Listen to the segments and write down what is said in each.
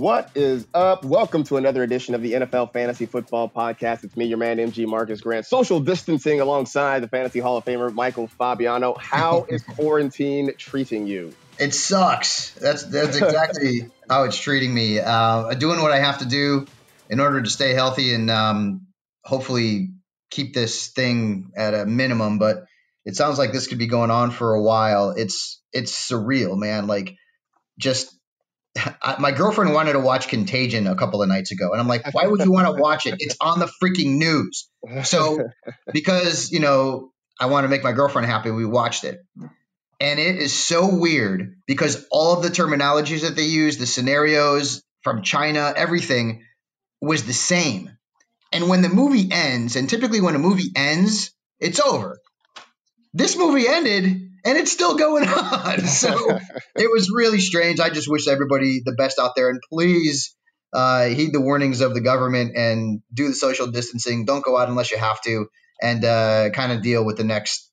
What is up? Welcome to another edition of the NFL Fantasy Football Podcast. It's me, your man, MG Marcus Grant. Social distancing alongside the Fantasy Hall of Famer, Michael Fabiano. How is quarantine treating you? It sucks. That's that's exactly how it's treating me. Uh, doing what I have to do in order to stay healthy and um, hopefully keep this thing at a minimum. But it sounds like this could be going on for a while. It's it's surreal, man. Like just I, my girlfriend wanted to watch Contagion a couple of nights ago, and I'm like, why would you want to watch it? It's on the freaking news. So because you know I want to make my girlfriend happy, we watched it, and it is so weird because all of the terminologies that they use, the scenarios from China, everything was the same. And when the movie ends, and typically when a movie ends, it's over. This movie ended and it's still going on. So it was really strange. I just wish everybody the best out there and please uh, heed the warnings of the government and do the social distancing. Don't go out unless you have to and uh, kind of deal with the next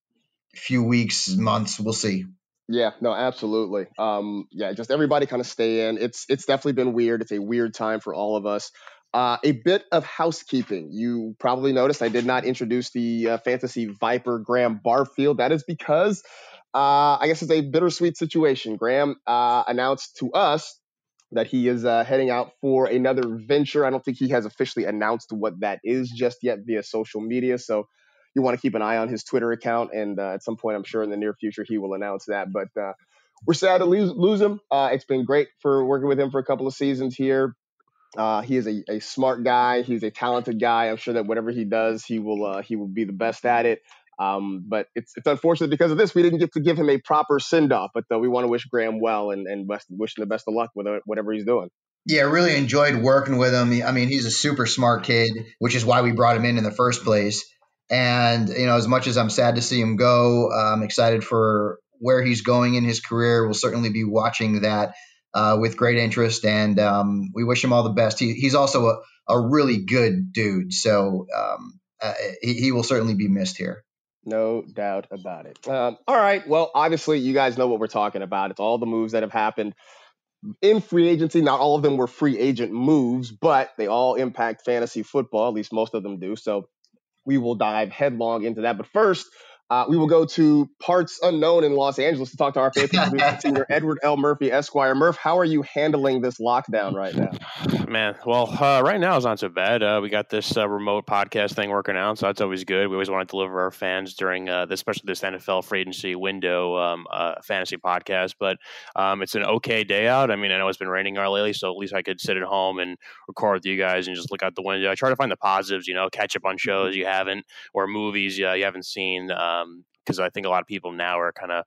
few weeks, months. We'll see. Yeah, no, absolutely. Um, yeah, just everybody kind of stay in. It's it's definitely been weird. It's a weird time for all of us. Uh, a bit of housekeeping. You probably noticed I did not introduce the uh, fantasy Viper Graham Barfield. That is because uh, I guess it's a bittersweet situation. Graham uh, announced to us that he is uh, heading out for another venture. I don't think he has officially announced what that is just yet via social media. So you want to keep an eye on his Twitter account, and uh, at some point, I'm sure in the near future, he will announce that. But we're sad to lose, lose him. it's been great for working with him for a couple of seasons here. Uh, he is a, a smart guy. He's a talented guy. I'm sure that whatever he does, he will uh, he will be the best at it. Um, but it's it's unfortunate because of this we didn't get to give him a proper send off. But we want to wish Graham well and and best, wish him the best of luck with whatever he's doing. Yeah, really enjoyed working with him. I mean, he's a super smart kid, which is why we brought him in in the first place. And you know, as much as I'm sad to see him go, I'm excited for where he's going in his career. We'll certainly be watching that uh, with great interest, and um, we wish him all the best. He, he's also a, a really good dude, so um, uh, he, he, will certainly be missed here. No doubt about it. Um, all right. Well, obviously, you guys know what we're talking about. It's all the moves that have happened in free agency. Not all of them were free agent moves, but they all impact fantasy football. At least most of them do. So we will dive headlong into that. But first, uh, we will go to parts unknown in Los Angeles to talk to our faithful producer, senior Edward L. Murphy, Esquire. Murph, how are you handling this lockdown right now? Man, well, uh, right now it's not so bad. Uh, we got this uh, remote podcast thing working out, so that's always good. We always want to deliver our fans during, uh, this, especially this NFL free agency window um, uh, fantasy podcast. But um, it's an okay day out. I mean, I know it's been raining out lately, so at least I could sit at home and record with you guys and just look out the window. I try to find the positives, you know, catch up on shows you haven't or movies you haven't seen because um, I think a lot of people now are kind of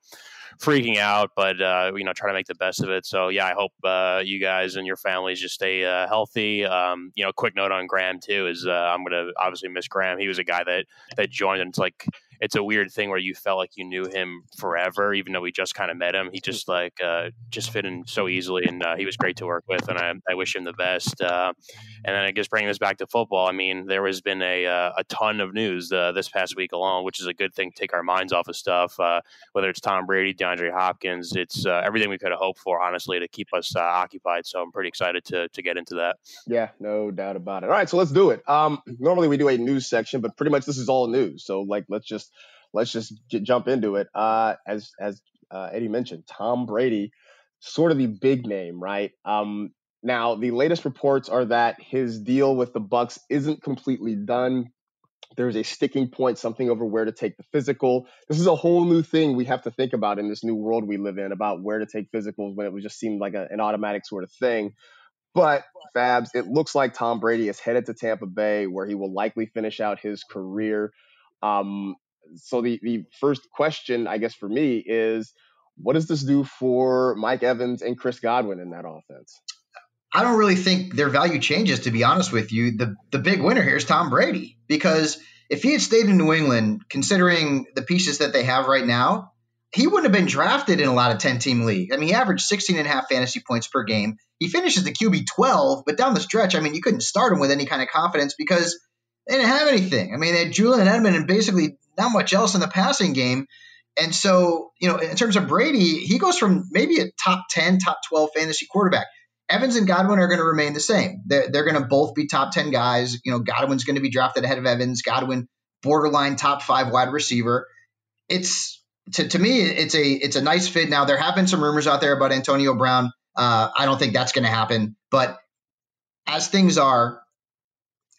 freaking out, but uh, you know, try to make the best of it. So yeah, I hope uh, you guys and your families just stay uh, healthy. Um, you know, quick note on Graham too is uh, I'm gonna obviously miss Graham. He was a guy that that joined, and it's like it's a weird thing where you felt like you knew him forever, even though we just kind of met him. He just like uh, just fit in so easily, and uh, he was great to work with, and I, I wish him the best. Uh, and then I guess bringing this back to football, I mean, there has been a uh, a ton of news uh, this past week alone, which is a good thing to take our minds off of stuff. Uh, whether it's Tom Brady, DeAndre Hopkins, it's everything we could have hoped for, honestly, to keep us occupied. So I'm pretty excited to to get into that. Yeah, no doubt about it. All right, so let's do it. Um, normally we do a news section, but pretty much this is all news. So like, let's just let's just get, jump into it. Uh, as as uh, Eddie mentioned, Tom Brady, sort of the big name, right? Um, now the latest reports are that his deal with the Bucs isn't completely done. There's a sticking point, something over where to take the physical. This is a whole new thing we have to think about in this new world we live in about where to take physicals when it was just seemed like a, an automatic sort of thing. But Fabs, it looks like Tom Brady is headed to Tampa Bay, where he will likely finish out his career. Um, so the, the first question, I guess, for me is what does this do for Mike Evans and Chris Godwin in that offense? I don't really think their value changes, to be honest with you. The the big winner here is Tom Brady because if he had stayed in New England, considering the pieces that they have right now, he wouldn't have been drafted in a lot of 10 team league. I mean, he averaged 16 and a half fantasy points per game. He finishes the QB 12, but down the stretch, I mean, you couldn't start him with any kind of confidence because they didn't have anything. I mean, they had Julian Edelman and basically not much else in the passing game. And so, you know, in terms of Brady, he goes from maybe a top 10, top 12 fantasy quarterback. Evans and Godwin are going to remain the same. They're, they're going to both be top 10 guys. You know, Godwin's going to be drafted ahead of Evans. Godwin, borderline top five wide receiver. It's to, to me, it's a it's a nice fit. Now there have been some rumors out there about Antonio Brown. Uh, I don't think that's going to happen. But as things are,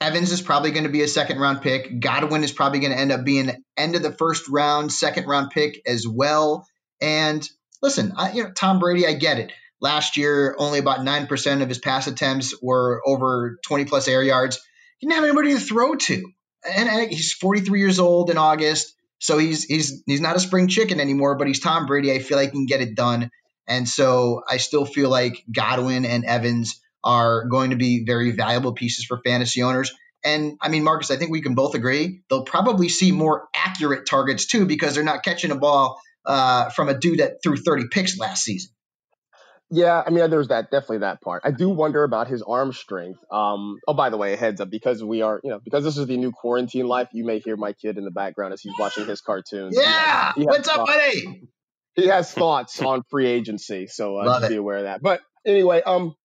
Evans is probably going to be a second round pick. Godwin is probably going to end up being end of the first round, second round pick as well. And listen, I, you know, Tom Brady, I get it. Last year, only about 9% of his pass attempts were over 20 plus air yards. He didn't have anybody to throw to. And, and he's 43 years old in August. So he's he's he's not a spring chicken anymore, but he's Tom Brady. I feel like he can get it done. And so I still feel like Godwin and Evans are going to be very valuable pieces for fantasy owners. And I mean, Marcus, I think we can both agree they'll probably see more accurate targets too because they're not catching a ball uh, from a dude that threw 30 picks last season. Yeah, I mean, there's that definitely that part. I do wonder about his arm strength. Um, oh, by the way, a heads up because we are, you know, because this is the new quarantine life. You may hear my kid in the background as he's watching his cartoons. Yeah, he has, he what's up, buddy? He has thoughts on free agency, so uh, just be aware of that. But anyway, um,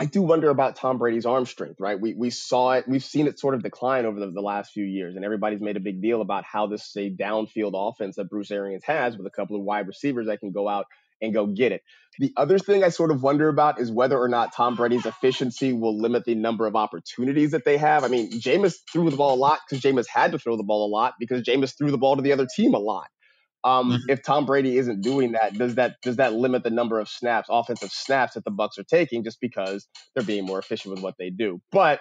I do wonder about Tom Brady's arm strength, right? We we saw it, we've seen it sort of decline over the, the last few years, and everybody's made a big deal about how this is a downfield offense that Bruce Arians has with a couple of wide receivers that can go out and go get it. The other thing I sort of wonder about is whether or not Tom Brady's efficiency will limit the number of opportunities that they have. I mean, Jameis threw the ball a lot because Jameis had to throw the ball a lot because Jameis threw the ball to the other team a lot. Um, mm-hmm. If Tom Brady isn't doing that, does that does that limit the number of snaps, offensive snaps that the Bucs are taking, just because they're being more efficient with what they do? But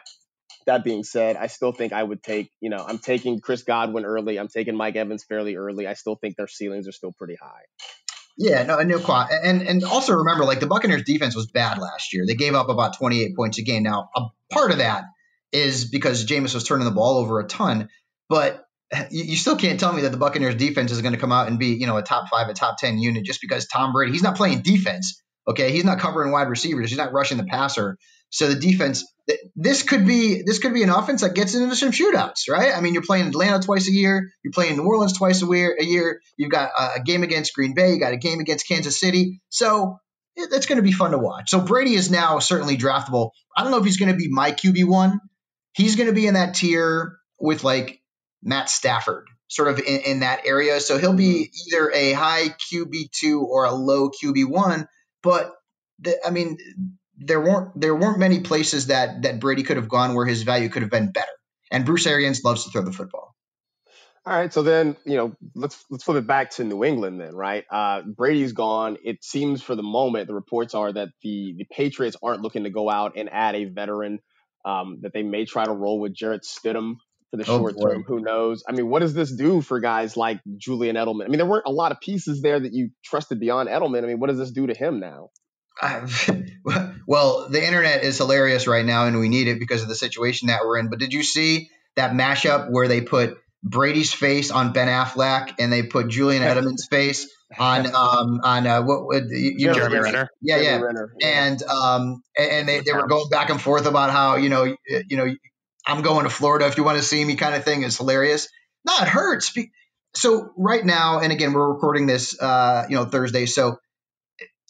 that being said, I still think I would take, you know, I'm taking Chris Godwin early. I'm taking Mike Evans fairly early. I still think their ceilings are still pretty high. Yeah, no, no. And and also remember, like the Buccaneers defense was bad last year. They gave up about 28 points a game. Now, a part of that is because Jameis was turning the ball over a ton, but you, still can't tell me that the Buccaneers defense is going to come out and be, you know, a top five, a top 10 unit just because Tom Brady, he's not playing defense. Okay. He's not covering wide receivers. He's not rushing the passer. So the defense, this could be this could be an offense that gets into some shootouts, right? I mean, you're playing Atlanta twice a year, you're playing New Orleans twice a year. A year, you've got a game against Green Bay, you got a game against Kansas City. So that's going to be fun to watch. So Brady is now certainly draftable. I don't know if he's going to be my QB one. He's going to be in that tier with like Matt Stafford, sort of in, in that area. So he'll be either a high QB two or a low QB one. But the, I mean, there weren't there weren't many places that that Brady could have gone where his value could have been better. And Bruce Arians loves to throw the football. All right, so then you know let's let's flip it back to New England then, right? Uh, Brady's gone. It seems for the moment the reports are that the the Patriots aren't looking to go out and add a veteran. Um, that they may try to roll with Jarrett Stidham for the oh, short boy. term. Who knows? I mean, what does this do for guys like Julian Edelman? I mean, there weren't a lot of pieces there that you trusted beyond Edelman. I mean, what does this do to him now? well, the internet is hilarious right now, and we need it because of the situation that we're in. But did you see that mashup where they put Brady's face on Ben Affleck and they put Julian Edelman's face on um on uh, what would you know Jeremy Renner? Yeah, yeah. Renner, yeah. And um and they, they were going back and forth about how you know you know I'm going to Florida if you want to see me kind of thing is hilarious. No, it hurts. So right now, and again, we're recording this uh you know Thursday, so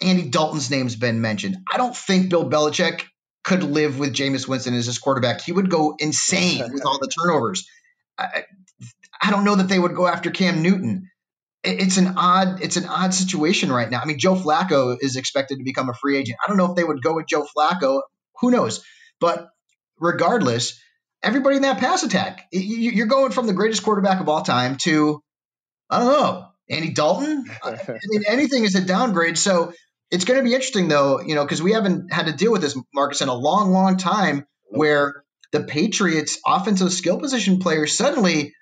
Andy Dalton's name's been mentioned. I don't think Bill Belichick could live with Jameis Winston as his quarterback. He would go insane with all the turnovers. I, I don't know that they would go after Cam Newton. It's an odd, it's an odd situation right now. I mean, Joe Flacco is expected to become a free agent. I don't know if they would go with Joe Flacco. Who knows? But regardless, everybody in that pass attack, you're going from the greatest quarterback of all time to, I don't know, Andy Dalton. I mean, anything is a downgrade. So it's going to be interesting though, you know, because we haven't had to deal with this, Marcus, in a long, long time where the Patriots offensive skill position players suddenly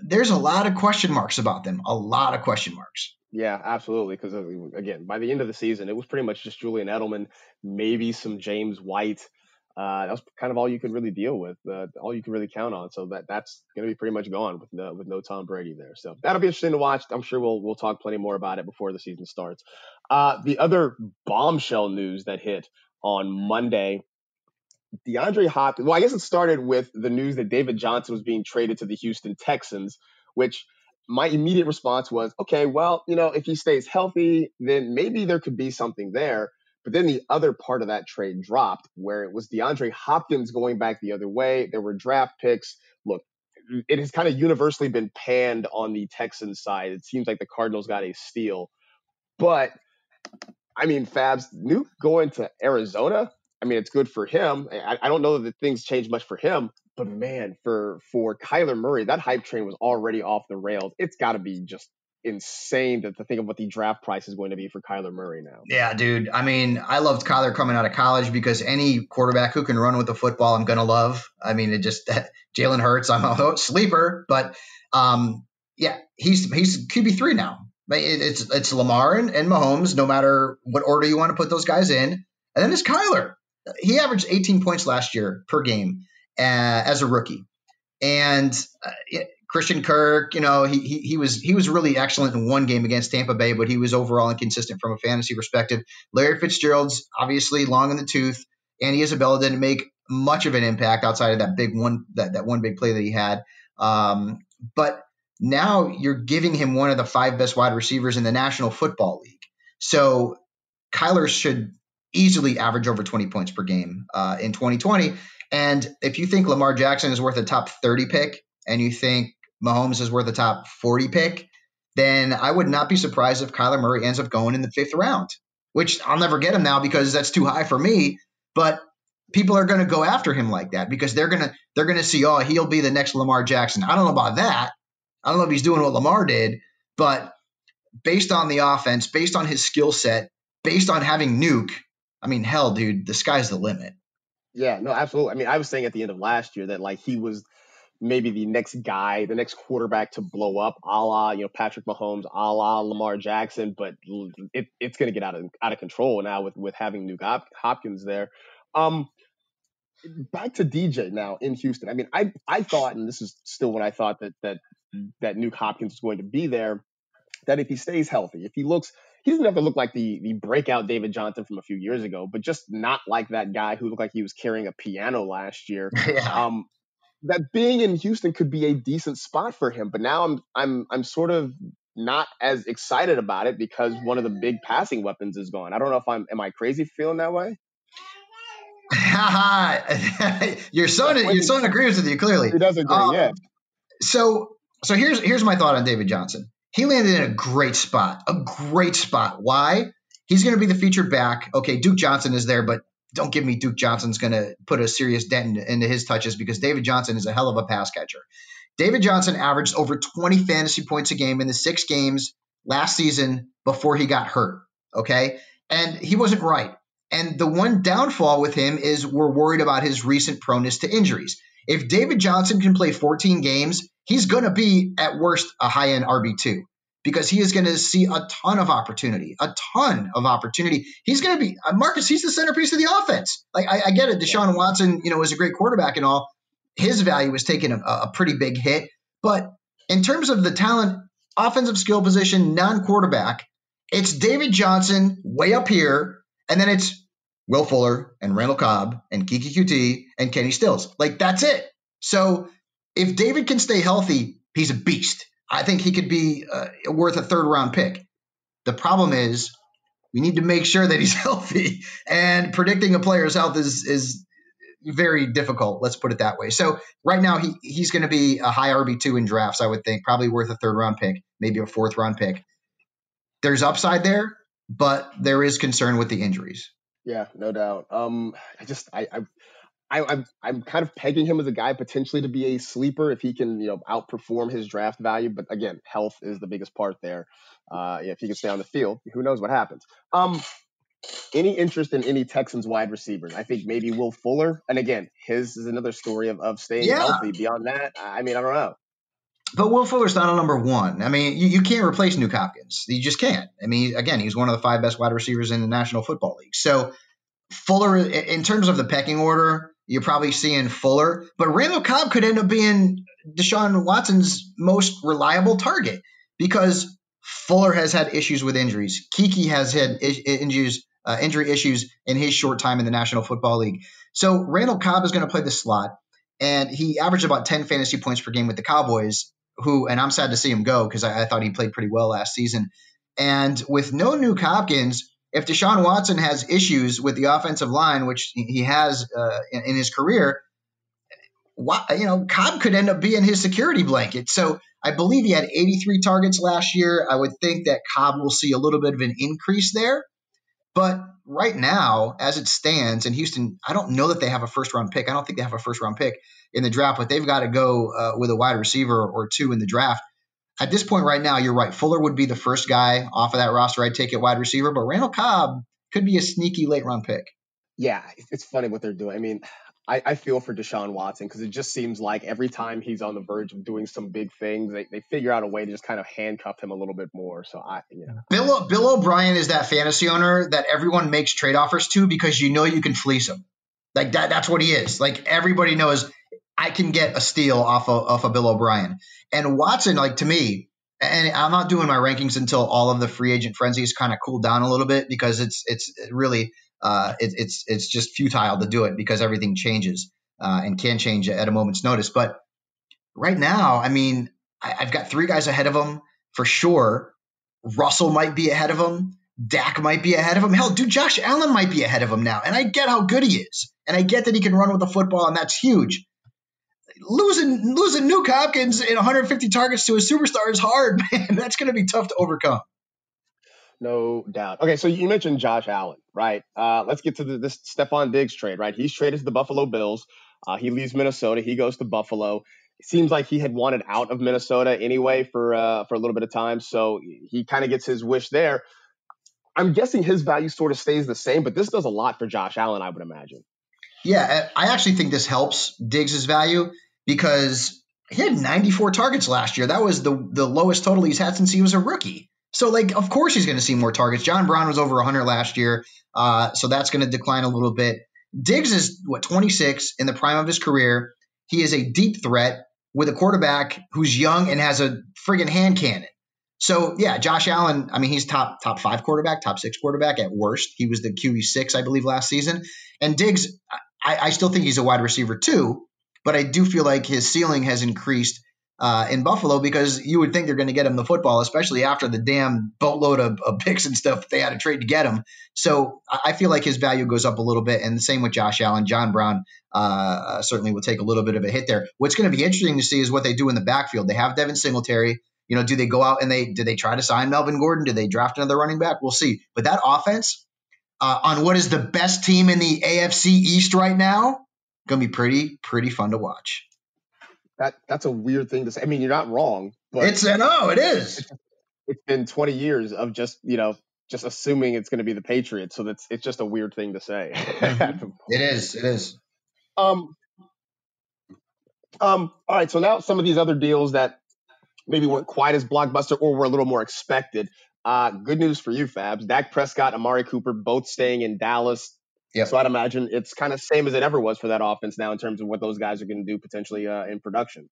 there's a lot of question marks about them, a lot of question marks. Yeah, absolutely. Because uh, again, by the end of the season, it was pretty much just Julian Edelman, maybe some James White. Uh, that was kind of all you could really deal with, uh, all you could really count on. So that that's going to be pretty much gone with no with no Tom Brady there. So that'll be interesting to watch. I'm sure we'll we'll talk plenty more about it before the season starts. Uh, the other bombshell news that hit on Monday DeAndre Hopkins. Well, I guess it started with the news that David Johnson was being traded to the Houston Texans, which my immediate response was, okay, well, you know, if he stays healthy, then maybe there could be something there. But then the other part of that trade dropped, where it was DeAndre Hopkins going back the other way. There were draft picks. Look, it has kind of universally been panned on the Texans side. It seems like the Cardinals got a steal. But I mean, Fabs, Nuke going to Arizona, I mean, it's good for him. I, I don't know that things change much for him, but man, for for Kyler Murray, that hype train was already off the rails. It's got to be just insane to, to think of what the draft price is going to be for Kyler Murray now. Yeah, dude. I mean, I loved Kyler coming out of college because any quarterback who can run with the football, I'm gonna love. I mean, it just Jalen Hurts, I'm a sleeper, but um, yeah, he's he's QB three now. It's it's Lamar and, and Mahomes, no matter what order you want to put those guys in, and then it's Kyler he averaged 18 points last year per game uh, as a rookie. And uh, Christian Kirk, you know, he, he, he was he was really excellent in one game against Tampa Bay, but he was overall inconsistent from a fantasy perspective. Larry Fitzgerald's obviously long in the tooth. Andy Isabella didn't make much of an impact outside of that big one that, that one big play that he had. Um, but now you're giving him one of the five best wide receivers in the National Football League. So Kyler should easily average over 20 points per game uh, in 2020. And if you think Lamar Jackson is worth a top 30 pick and you think Mahomes is worth a top 40 pick, then I would not be surprised if Kyler Murray ends up going in the fifth round, which I'll never get him now because that's too high for me. But people are going to go after him like that because they're going to they're going to see oh he'll be the next Lamar Jackson. I don't know about that. I don't know if he's doing what Lamar did, but based on the offense, based on his skill set, based on having Nuke, I mean, hell, dude, the sky's the limit. Yeah, no, absolutely. I mean, I was saying at the end of last year that like he was maybe the next guy, the next quarterback to blow up, a la you know Patrick Mahomes, a la Lamar Jackson. But it, it's going to get out of out of control now with with having Nuke Hopkins there. Um, back to DJ now in Houston. I mean, I I thought, and this is still what I thought that that that Nuke Hopkins was going to be there. That if he stays healthy, if he looks, he doesn't have to look like the the breakout David Johnson from a few years ago, but just not like that guy who looked like he was carrying a piano last year. Yeah. Um, that being in Houston could be a decent spot for him. But now I'm I'm I'm sort of not as excited about it because one of the big passing weapons is gone. I don't know if I'm am I crazy feeling that way? your son, your son agrees with you clearly. He does agree. Um, yeah. So, so here's here's my thought on David Johnson. He landed in a great spot, a great spot. Why? He's going to be the featured back. Okay, Duke Johnson is there, but don't give me Duke Johnson's going to put a serious dent into his touches because David Johnson is a hell of a pass catcher. David Johnson averaged over 20 fantasy points a game in the six games last season before he got hurt. Okay. And he wasn't right. And the one downfall with him is we're worried about his recent proneness to injuries. If David Johnson can play 14 games, he's going to be at worst a high end RB2 because he is going to see a ton of opportunity, a ton of opportunity. He's going to be uh, Marcus. He's the centerpiece of the offense. Like I, I, get it. Deshaun Watson, you know, is a great quarterback and all. His value was taking a, a pretty big hit, but in terms of the talent, offensive skill position, non-quarterback, it's David Johnson way up here, and then it's Will Fuller and Randall Cobb and Keke Coutee and Kenny Stills. Like that's it. So if David can stay healthy, he's a beast. I think he could be uh, worth a third round pick. The problem is we need to make sure that he's healthy, and predicting a player's health is is very difficult. Let's put it that way. So right now he he's going to be a high RB two in drafts. I would think probably worth a third round pick, maybe a fourth round pick. There's upside there, but there is concern with the injuries. Yeah, no doubt. Um, I just I, I I, I'm I'm kind of pegging him as a guy potentially to be a sleeper if he can you know outperform his draft value. But again, health is the biggest part there. Uh, if he can stay on the field, who knows what happens. Um, any interest in any Texans wide receivers? I think maybe Will Fuller, and again, his is another story of of staying yeah. healthy. Beyond that, I mean, I don't know. But Will Fuller's not a number one. I mean, you, you can't replace Nuke Hopkins. You just can't. I mean, again, he's one of the five best wide receivers in the National Football League. So Fuller, in terms of the pecking order, you're probably seeing Fuller. But Randall Cobb could end up being Deshaun Watson's most reliable target because Fuller has had issues with injuries. Keke has had injuries, uh, injury issues in his short time in the National Football League. So Randall Cobb is going to play the slot, and he averaged about 10 fantasy points per game with the Cowboys who, and I'm sad to see him go because I, I, thought he played pretty well last season. And with no Nuke Hopkins, if Deshaun Watson has issues with the offensive line, which he has uh, in, in, his career, you know, Cobb could end up being his security blanket. So I believe he had 83 targets last year. I would think that Cobb will see a little bit of an increase there. But right now, as it stands in Houston, I don't know that they have a first round pick. I don't think they have a first round pick in the draft, but they've got to go uh, with a wide receiver or two in the draft. At this point, right now, you're right. Fuller would be the first guy off of that roster I'd take at wide receiver, but Randall Cobb could be a sneaky late round pick. Yeah, it's funny what they're doing. I mean, I, I feel for Deshaun Watson because it just seems like every time he's on the verge of doing some big things, they, they figure out a way to just kind of handcuff him a little bit more. So I, you know. Bill Bill O'Brien is that fantasy owner that everyone makes trade offers to because you know you can fleece him. Like that, that's what he is. Like everybody knows I can get a steal off of, off of Bill O'Brien. And Watson, like to me, and I'm not doing my rankings until all of the free agent frenzies kind of cool down a little bit because it's it's really uh, it, it's it's just futile to do it because everything changes uh, and can change at a moment's notice. But right now, I mean, I, have got three guys ahead of him for sure. Russell might be ahead of him. Dak might be ahead of him. Hell, dude, Josh Allen might be ahead of him now. And I get how good he is, and I get that he can run with the football, and that's huge. Losing losing Nuke Hopkins in 150 targets to a superstar is hard, man. That's going to be tough to overcome. No doubt. Okay, so you mentioned Josh Allen, right? Uh, let's get to the, this Stefon Diggs trade, right? He's traded to the Buffalo Bills. Uh, he leaves Minnesota. He goes to Buffalo. It seems like he had wanted out of Minnesota anyway for uh, for a little bit of time, so he kind of gets his wish there. I'm guessing his value sort of stays the same, but this does a lot for Josh Allen, I would imagine. Yeah, I actually think this helps Diggs' value because he had 94 targets last year. That was the the lowest total he's had since he was a rookie. So, like, of course he's going to see more targets. John Brown was over 100 last year, uh, so that's going to decline a little bit. Diggs is what 26 in the prime of his career. He is a deep threat with a quarterback who's young and has a friggin' hand cannon. So yeah, Josh Allen. I mean, he's top top five quarterback, top six quarterback at worst. He was the QB six, I believe, last season. And Diggs, I, I still think he's a wide receiver too, but I do feel like his ceiling has increased uh, in Buffalo because you would think they're going to get him the football, especially after the damn boatload of, of picks and stuff they had to trade to get him. So I feel like his value goes up a little bit, and the same with Josh Allen. John Brown uh, certainly will take a little bit of a hit there. What's going to be interesting to see is what they do in the backfield. They have Devin Singletary. You know, do they go out and they do they try to sign Melvin Gordon? Do they draft another running back? We'll see. But that offense uh, on what is the best team in the AFC East right now, gonna be pretty pretty fun to watch. That that's a weird thing to say. I mean, you're not wrong, but it's no, oh, it is. It's been 20 years of just you know just assuming it's going to be the Patriots, so that's it's just a weird thing to say. it is. It is. Um. Um. All right. So now some of these other deals that maybe weren't quite as blockbuster or were a little more expected. Uh, good news for you, Fabs. Dak Prescott, Amari Cooper, both staying in Dallas. Yep. So I'd imagine it's kind of same as it ever was for that offense now in terms of what those guys are going to do potentially uh, in production.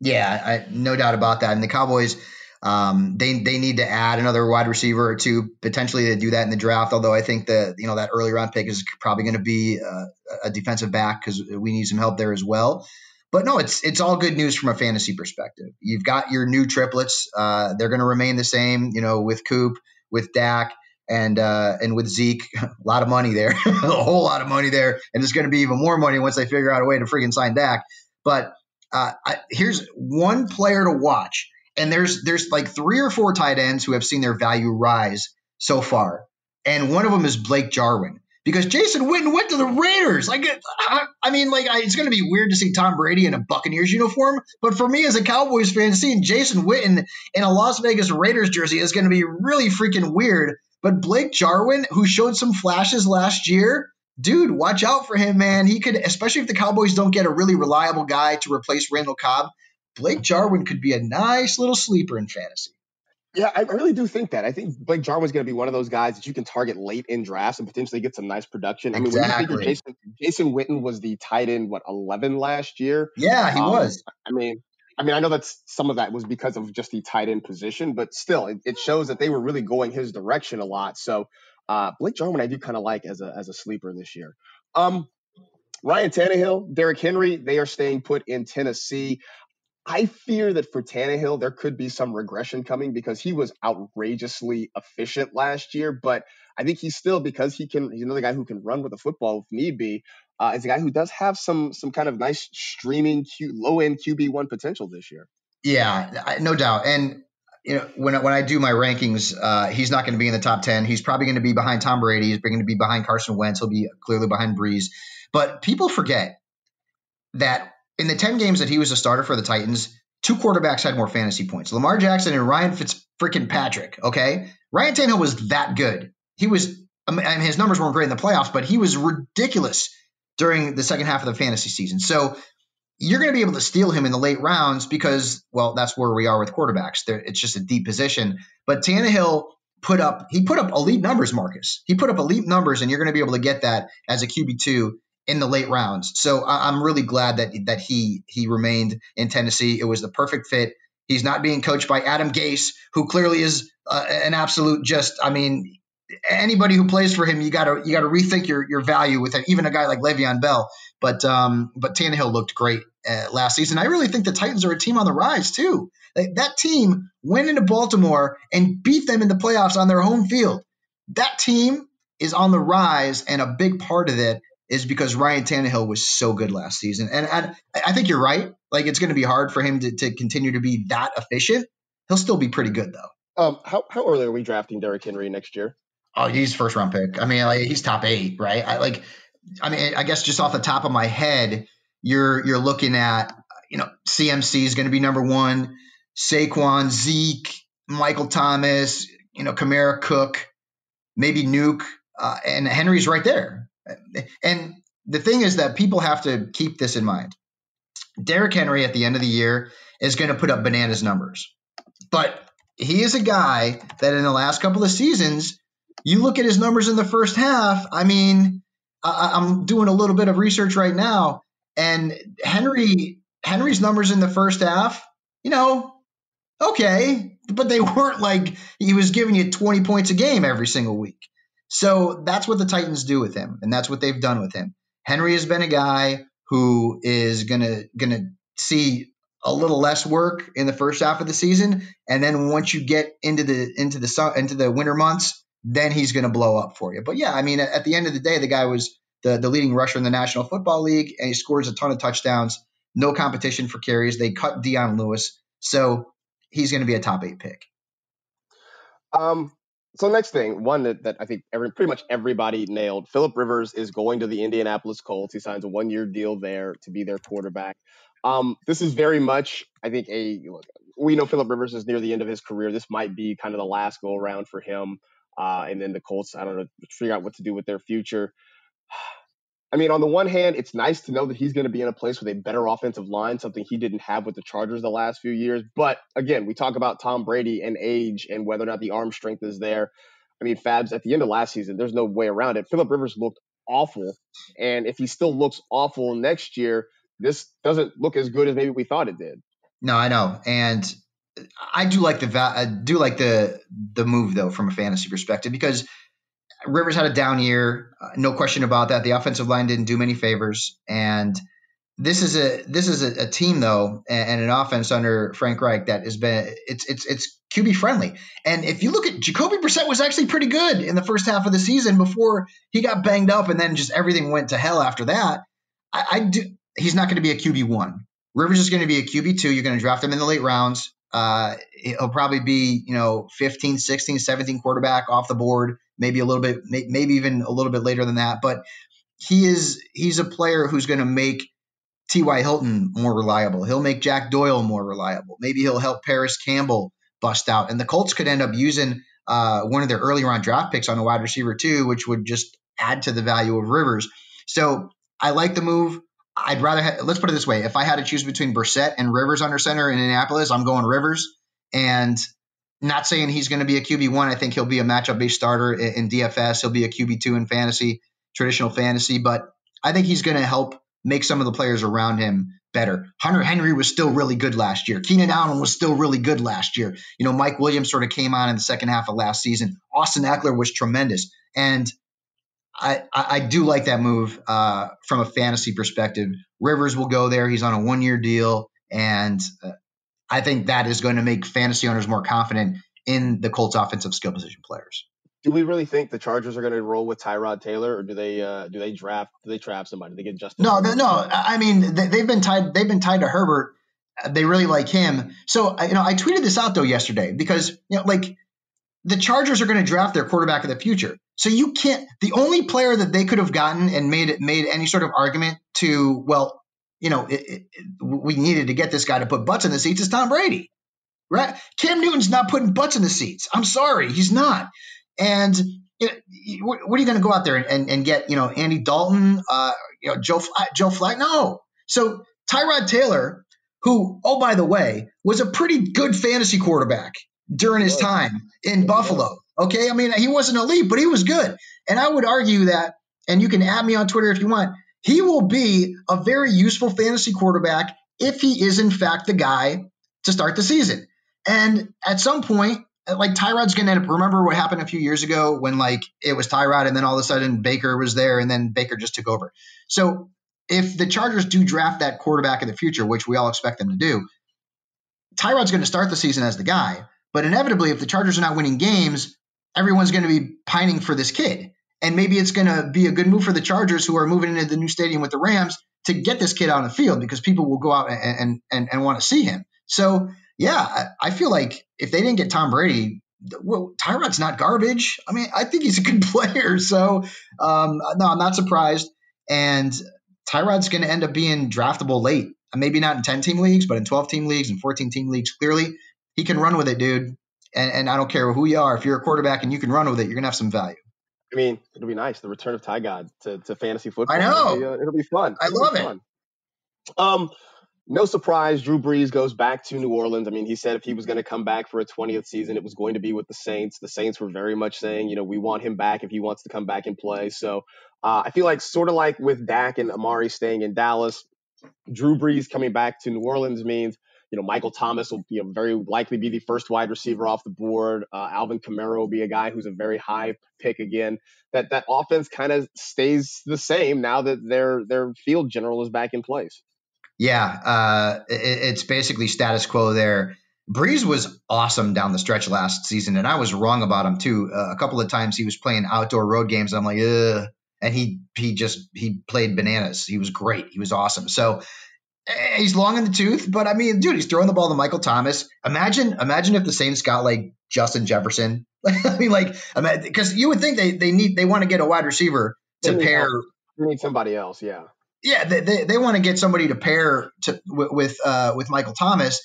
Yeah, I, no doubt about that. And the Cowboys, um, they they need to add another wide receiver or two potentially to do that in the draft. Although I think that you know that early round pick is probably going to be uh, a defensive back because we need some help there as well. But no, it's it's all good news from a fantasy perspective. You've got your new triplets. Uh, they're going to remain the same. You know, with Coop, with Dak, and uh, and with Zeke, a lot of money there, a whole lot of money there, and it's going to be even more money once they figure out a way to freaking sign Dak. But uh, I, here's one player to watch, and there's there's like three or four tight ends who have seen their value rise so far, and one of them is Blake Jarwin because Jason Witten went to the Raiders. Like, I, I mean, like, I, it's going to be weird to see Tom Brady in a Buccaneers uniform, but for me as a Cowboys fan, seeing Jason Witten in a Las Vegas Raiders jersey is going to be really freaking weird. But Blake Jarwin, who showed some flashes last year, dude, watch out for him, man. He could, especially if the Cowboys don't get a really reliable guy to replace Randall Cobb, Blake Jarwin could be a nice little sleeper in fantasy. Yeah, I really do think that. I think Blake Jarwin's going to be one of those guys that you can target late in drafts and potentially get some nice production. I mean, exactly. when you Jason, Jason Witten was the tight end, what, 11 last year? Yeah, he um, was. I mean, I mean, I know that some of that was because of just the tight end position, but still, it, it shows that they were really going his direction a lot. So, uh, Blake Jarwin, I do kind of like as a as a sleeper this year. Um, Ryan Tannehill, Derrick Henry, they are staying put in Tennessee. I fear that for Tannehill, there could be some regression coming because he was outrageously efficient last year. But I think he's still because he can. He's another guy who can run with the football if need be. Uh, is a guy who does have some some kind of nice streaming Q, low end QB one potential this year. Yeah, no doubt. And you know, when when I do my rankings, uh, he's not going to be in the top ten. He's probably going to be behind Tom Brady. He's going to be behind Carson Wentz. He'll be clearly behind Brees. But people forget that in the 10 games that he was a starter for the Titans, two quarterbacks had more fantasy points Lamar Jackson and Ryan Fitzfrickin Patrick. Okay. Ryan Tannehill was that good. He was, I mean, his numbers weren't great in the playoffs, but he was ridiculous during the second half of the fantasy season. So you're going to be able to steal him in the late rounds because, well, that's where we are with quarterbacks. They're, it's just a deep position. But Tannehill put up, he put up elite numbers, Marcus. He put up elite numbers, and you're going to be able to get that as a QB2 in the late rounds. So I'm really glad that that he he remained in Tennessee. It was the perfect fit. He's not being coached by Adam Gase, who clearly is uh, an absolute just. I mean, anybody who plays for him, you got to you got to rethink your your value with even a guy like Le'Veon Bell. But um, but Tannehill looked great uh, last season. I really think the Titans are a team on the rise too. Like, that team went into Baltimore and beat them in the playoffs on their home field. That team is on the rise, and a big part of it is because Ryan Tannehill was so good last season. And, and I think you're right. Like it's going to be hard for him to, to continue to be that efficient. He'll still be pretty good though. Um, how, how early are we drafting Derrick Henry next year? Oh, he's first round pick. I mean, like, he's top eight, right? I like, I mean, I guess just off the top of my head, you're you're looking at, you know, CMC is going to be number one, Saquon, Zeke, Michael Thomas, you know, Kamara Cook, maybe Nuke, uh, and Henry's right there. And the thing is that people have to keep this in mind. Derrick Henry at the end of the year is going to put up bananas numbers. But he is a guy that in the last couple of seasons, you look at his numbers in the first half. I mean, I, I'm doing a little bit of research right now, and Henry Henry's numbers in the first half, you know, okay, but they weren't like he was giving you 20 points a game every single week. So that's what the Titans do with him, and that's what they've done with him. Henry has been a guy who is gonna gonna see a little less work in the first half of the season, and then once you get into the into the into the winter months, then he's going to blow up for you. But yeah, I mean, at the end of the day, the guy was the the leading rusher in the National Football League, and he scores a ton of touchdowns. No competition for carries. They cut Dion Lewis, so he's going to be a top eight pick. Um. So next thing, one that, that I think every, pretty much everybody nailed. Philip Rivers is going to the Indianapolis Colts. He signs a one year deal there to be their quarterback. Um, this is very much, I think, a look, we know Philip Rivers is near the end of his career. This might be kind of the last go around for him. Uh, and then the Colts, I don't know, figure out what to do with their future. I mean, on the one hand, it's nice to know that he's going to be in a place with a better offensive line, something he didn't have with the Chargers the last few years. But again, we talk about Tom Brady and age and whether or not the arm strength is there. I mean, Fabs, at the end of last season, there's no way around it. Philip Rivers looked awful. And if he still looks awful next year, this doesn't look as good as maybe we thought it did. No, I know. And I do like the I do like the the move though from a fantasy perspective because Rivers had a down year, uh, no question about that. The offensive line didn't do many favors, and this is a this is a, a team though, and, and, an offense under Frank Reich that has been it's it's it's QB friendly. And if you look at Jacoby Brissett was actually pretty good in the first half of the season before he got banged up, and then just everything went to hell after that. I, I do. He's not going to be a QB one. Rivers is going to be a QB two. You're going to draft him in the late rounds. Uh, he'll probably be, you know, 15, 16, 17 quarterback off the board, maybe a little bit, maybe even a little bit later than that. But he is, he's a player who's going to make T.Y. Hilton more reliable. He'll make Jack Doyle more reliable. Maybe he'll help Parris Campbell bust out. And the Colts could end up using uh, one of their early round draft picks on a wide receiver too, which would just add to the value of Rivers. So I like the move. I'd rather ha- let's put it this way: if I had to choose between Brissett and Rivers under center in Indianapolis, I'm going Rivers. And not saying he's going to be a QB one. I think he'll be a matchup based starter in, in DFS. He'll be a QB two in fantasy, traditional fantasy. But I think he's going to help make some of the players around him better. Hunter Henry was still really good last year. Keenan Allen was still really good last year. You know, Mike Williams sort of came on in the second half of last season. Austin Ekeler was tremendous. And I, I do like that move uh, from a fantasy perspective. Rivers will go there. He's on a one year deal. And uh, I think that is going to make fantasy owners more confident in the Colts offensive skill position players. Do we really think the Chargers are going to roll with Tyrod Taylor, or do they uh, do they draft do they draft somebody? Do they get Justin? No, no, no. I mean they, have been tied. They've been tied to Herbert. They really like him. So you know, I tweeted this out though yesterday because you know, like the Chargers are going to draft their quarterback of the future. So you can't. The only player that they could have gotten and made it made any sort of argument to, well, you know, it, it, we needed to get this guy to put butts in the seats is Tom Brady, right? Cam Newton's not putting butts in the seats. I'm sorry, he's not. And know, what are you going to go out there and, and, get? You know, Andy Dalton, uh, you know, Joe Joe Flacco? No. So Tyrod Taylor, who, oh by the way, was a pretty good fantasy quarterback during his time in Buffalo. Okay. I mean, he wasn't elite, but he was good. And I would argue that, and you can add me on Twitter if you want, he will be a very useful fantasy quarterback if he is, in fact, the guy to start the season. And at some point, like Tyrod's going to end up. Remember what happened a few years ago when like it was Tyrod, and then all of a sudden Baker was there, and then Baker just took over. So if the Chargers do draft that quarterback in the future, which we all expect them to do, Tyrod's going to start the season as the guy. But inevitably, if the Chargers are not winning games, everyone's going to be pining for this kid. And maybe it's going to be a good move for the Chargers, who are moving into the new stadium with the Rams, to get this kid on the field because people will go out and and, and, want to see him. So yeah, I, I, feel like if they didn't get Tom Brady, well, Tyrod's not garbage. I mean, I think he's a good player. So um, no, I'm not surprised. And Tyrod's going to end up being draftable late. Maybe not in 10 team leagues, but in 12 team leagues and 14 team leagues, clearly he can run with it, dude. And, and I don't care who you are. If you're a quarterback and you can run with it, you're gonna have some value. I mean, it'll be nice. The return of Ty God to, to fantasy football. I know. It'll be, uh, it'll be fun. I It'll love it. fun. Um, no surprise, Drew Brees goes back to New Orleans. I mean, he said if he was going to come back for a 20th season, it was going to be with the Saints. The Saints were very much saying, you know, we want him back if he wants to come back and play. So uh, I feel like, sort of like with Dak and Amari staying in Dallas, Drew Brees coming back to New Orleans means, you know, Michael Thomas will you know, very likely be the first wide receiver off the board. Uh, Alvin Kamara will be a guy who's a very high pick again. That that offense kind of stays the same now that their their field general is back in place. Yeah, uh, it, it's basically status quo there. Brees was awesome down the stretch last season, and I was wrong about him too. Uh, a couple of times he was playing outdoor road games. I'm like, ugh, and he he just he played bananas. He was great. He was awesome. So he's long in the tooth, but I mean, dude, he's throwing the ball to Michael Thomas. Imagine imagine if the Saints got like Justin Jefferson. I mean, like because you would think they they need they want to get a wide receiver to They pair. They need somebody else. Yeah. yeah, they, they, they want to get somebody to pair to with with, uh, with Michael Thomas,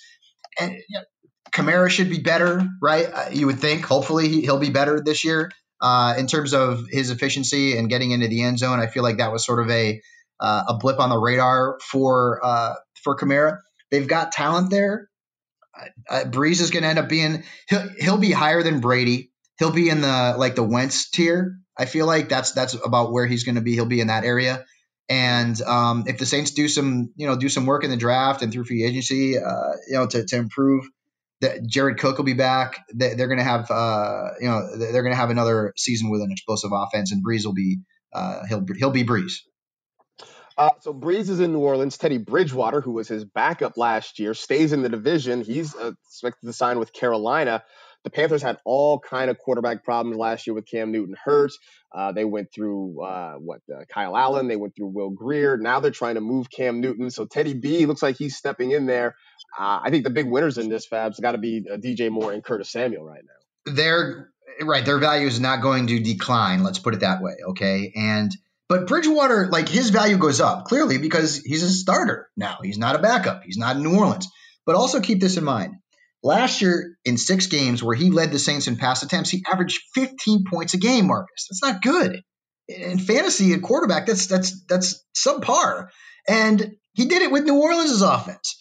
and you know, Kamara should be better, right? Uh, you would think. Hopefully, he, he'll be better this year uh, in terms of his efficiency and getting into the end zone. I feel like that was sort of a uh, a blip on the radar for uh, for Kamara. They've got talent there. Uh, Brees is going to end up being he'll, he'll be higher than Brady. He'll be in the like the Wentz tier. I feel like that's that's about where he's going to be. He'll be in that area. And um, if the Saints do some, you know, do some work in the draft and through free agency, uh, you know, to, to improve, that Jared Cook will be back. They, they're going to have, uh, you know, they're going to have another season with an explosive offense, and Brees will be, uh, he'll he'll be Brees. Uh, so Brees is in New Orleans. Teddy Bridgewater, who was his backup last year, stays in the division. He's uh, expected to sign with Carolina. The Panthers had all kind of quarterback problems last year with Cam Newton hurt. Uh, they went through uh, what uh, Kyle Allen. They went through Will Grier. Now they're trying to move Cam Newton. So Teddy B looks like he's stepping in there. Uh, I think the big winners in this Fab's got to be DJ Moore and Curtis Samuel right now. They're right. Their value is not going to decline. Let's put it that way. Okay. And but Bridgewater, like his value goes up clearly because he's a starter now. He's not a backup. He's not in New Orleans. But also keep this in mind. Last year, in six games where he led the Saints in pass attempts, he averaged 15 points a game. Marcus, that's not good in fantasy and quarterback. That's that's that's subpar. And he did it with New Orleans' offense.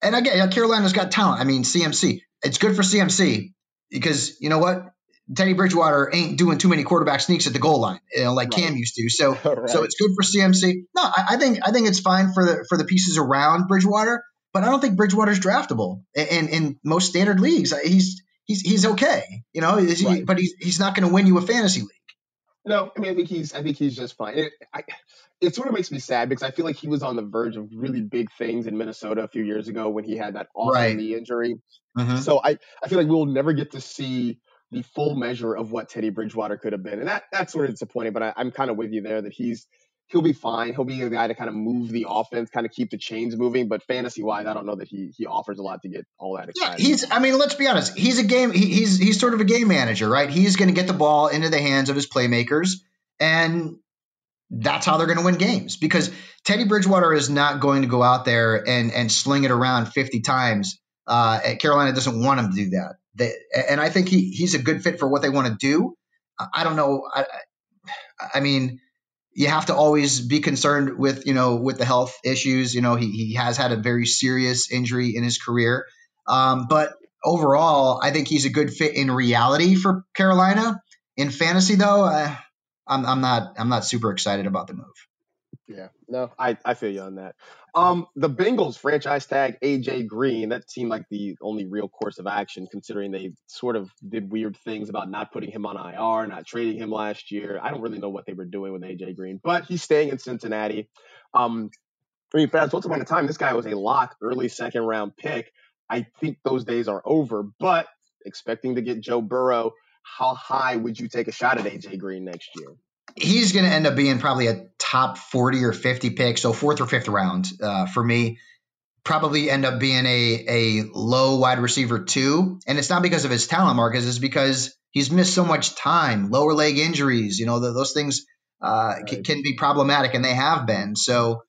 And again, Carolina's got talent. I mean, CMC. It's good for CMC because you know what? Teddy Bridgewater ain't doing too many quarterback sneaks at the goal line, you know, like right. Cam used to. So, right. so it's good for CMC. No, I, I, think I think it's fine for the for the pieces around Bridgewater, but I don't think Bridgewater's draftable in in most standard leagues. He's he's he's okay, you know, right. he, but he's he's not going to win you a fantasy league. No, I mean I think he's I think he's just fine. It, I, it sort of makes me sad because I feel like he was on the verge of really big things in Minnesota a few years ago when he had that awful knee injury. Mm-hmm. So I, I feel like we'll never get to see the full measure of what Teddy Bridgewater could have been. And that that's sort of disappointing, but I, I'm kind of with you there that he's he'll be fine. He'll be a guy to kind of move the offense, kind of keep the chains moving. But fantasy wise, I don't know that he he offers a lot to get all that excited. Yeah, he's. I mean, let's be honest. He's a game. He, he's he's sort of a game manager, right? He's going to get the ball into the hands of his playmakers, and that's how they're going to win games. Because Teddy Bridgewater is not going to go out there and and sling it around 50 times. Uh, Carolina doesn't want him to do that. They, and I think he he's a good fit for what they want to do. I don't know. I, I mean, you have to always be concerned with you know with the health issues. You know, he he has had a very serious injury in his career, um, but overall, I think he's a good fit in reality for Carolina. In fantasy, though, I, I'm I'm not I'm not super excited about the move. Yeah, no, I, I feel you on that. Um, the Bengals franchise tag AJ Green. That seemed like the only real course of action, considering they sort of did weird things about not putting him on IR, not trading him last year. I don't really know what they were doing with AJ Green, but he's staying in Cincinnati. Um, I mean, fast once upon a time, this guy was a lock, early second round pick. I think those days are over, but expecting to get Joe Burrow, how high would you take a shot at AJ Green next year? He's going to end up being probably a top 40 or 50 pick. So fourth or fifth round uh, for me. Probably end up being a, a low wide receiver too. And it's not because of his talent, Marcus. It's because he's missed so much time, lower leg injuries. You know, the, those things uh, right. can, can, be problematic, and they have been. So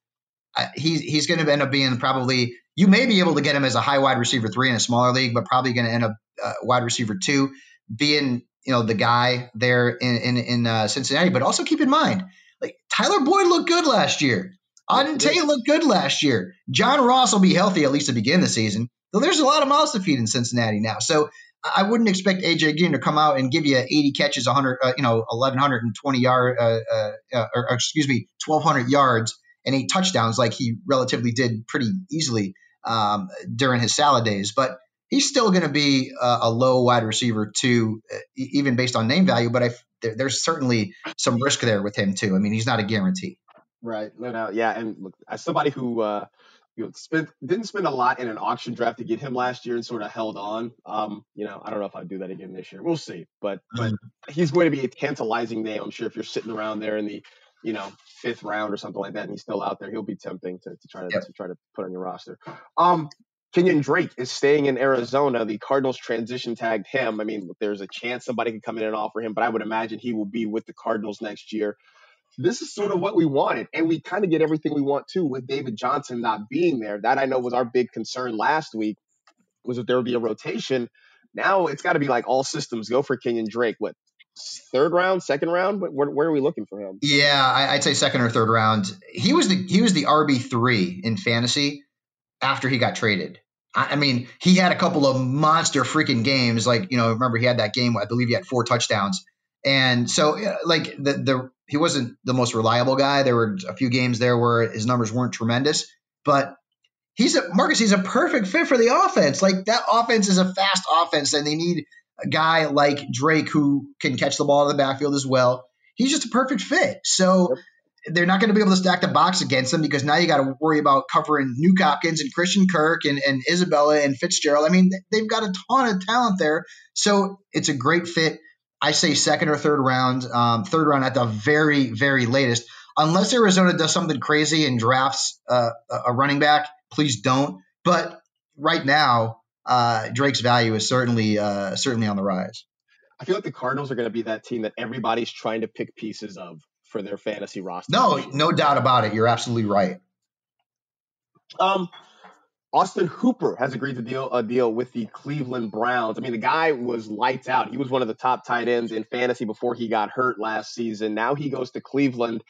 uh, he's he's going to end up being probably. You may be able to get him as a high wide receiver three in a smaller league, but probably going to end up uh, wide receiver two, being you know the guy there in in, in uh, Cincinnati, but also keep in mind like Tyler Boyd looked good last year. Auden Tate looked good last year. John Ross will be healthy at least to begin the season. Though there's a lot of mouths to feed in Cincinnati now, so I wouldn't expect AJ Green to come out and give you 80 catches, 100, uh, you know, 1120 yard, uh, uh, uh, or, or, excuse me, 1200 yards and eight touchdowns like he relatively did pretty easily um, during his salad days. But he's still going to be a, a, low wide receiver too, even based on name value. But I, there, there's certainly some risk there with him too. I mean, he's not a guarantee. Right. No doubt. Yeah. And look, as somebody who, uh, you know, spent didn't spend a lot in an auction draft to get him last year and sort of held on. Um, you know, I don't know if I'd do that again this year. We'll see. But but mm-hmm. he's going to be a tantalizing name. I'm sure if you're sitting around there in the, you know, fifth round or something like that, and he's still out there, he'll be tempting to, to try to, yep. to try to put on your roster. Um, Kenyon Drake is staying in Arizona. The Cardinals transition tagged him. I mean, there's a chance somebody could come in and offer him, but I would imagine he will be with the Cardinals next year this is sort of what we wanted. And we kind of get everything we want too with David Johnson not being there. That I know was our big concern last week was that there would be a rotation. Now it's got to be like all systems go for Kenyon Drake. What third round, second round? Where, where are we looking for him? Yeah, I, would say second or third round. He was the he was the RB three in fantasy after he got traded. I, I mean, he had a couple of monster freaking games. Like you know, remember he had that game. I believe he had four touchdowns. And so, like the the he wasn't the most reliable guy. There were a few games there where his numbers weren't tremendous, but he's a Marcus. He's a perfect fit for the offense. Like that offense is a fast offense, and they need a guy like Drake who can catch the ball in the backfield as well. He's just a perfect fit. So. They're not going to be able to stack the box against them because now you got to worry about covering Nuk Hopkins and Christian Kirk and, and Isabella and Fitzgerald. I mean, they've got a ton of talent there. So it's a great fit. I say second or third round, um, third round at the very, very latest. Unless Arizona does something crazy and drafts uh, a running back, please don't. But right now, uh, Drake's value is certainly uh, certainly on the rise. I feel like the Cardinals are going to be that team that everybody's trying to pick pieces of for their fantasy roster. No, no doubt about it. You're absolutely right. Um, Austin Hooper has agreed to deal a deal with the Cleveland Browns. I mean, the guy was lights out. He was one of the top tight ends in fantasy before he got hurt last season. Now he goes to Cleveland.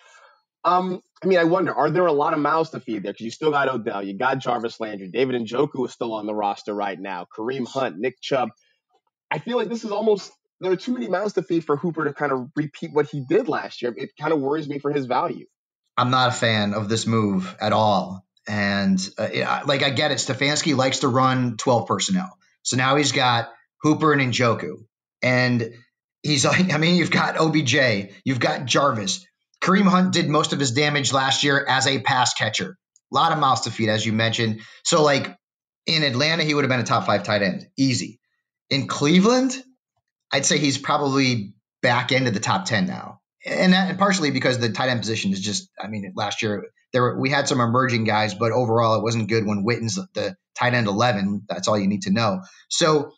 Um, I mean, I wonder, are there a lot of mouths to feed there? Because you still got Odell, you got Jarvis Landry, David and Njoku is still on the roster right now, Kareem Hunt, Nick Chubb. I feel like this is almost there are too many mouths to feed for Hooper to kind of repeat what he did last year. It kind of worries me for his value. I'm not a fan of this move at all. And uh, like I get it, Stefanski likes to run 12 personnel. So now he's got Hooper and Njoku. And he's like, I mean, you've got OBJ, you've got Jarvis. Kareem Hunt did most of his damage last year as a pass catcher. A lot of mouths to feed, as you mentioned. So, like in Atlanta, he would have been a top five tight end, easy. In Cleveland, I'd say he's probably back into the top 10 now. And that and partially because the tight end position is just, I mean, last year there were, we had some emerging guys, but overall it wasn't good when Witten's the tight end 11. That's all you need to know. So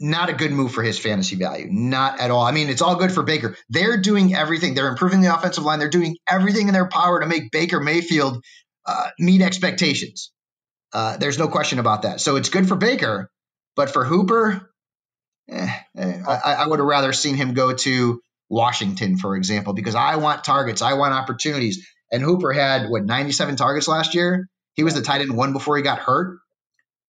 not a good move for his fantasy value. Not at all. I mean, it's all good for Baker. They're doing everything. They're improving the offensive line. They're doing everything in their power to make Baker Mayfield uh, meet expectations. Uh, there's no question about that. So it's good for Baker, but for Hooper, eh, eh, I, I would have rather seen him go to Washington, for example, because I want targets. I want opportunities. And Hooper had what 97 targets last year. He was the tight end one before he got hurt.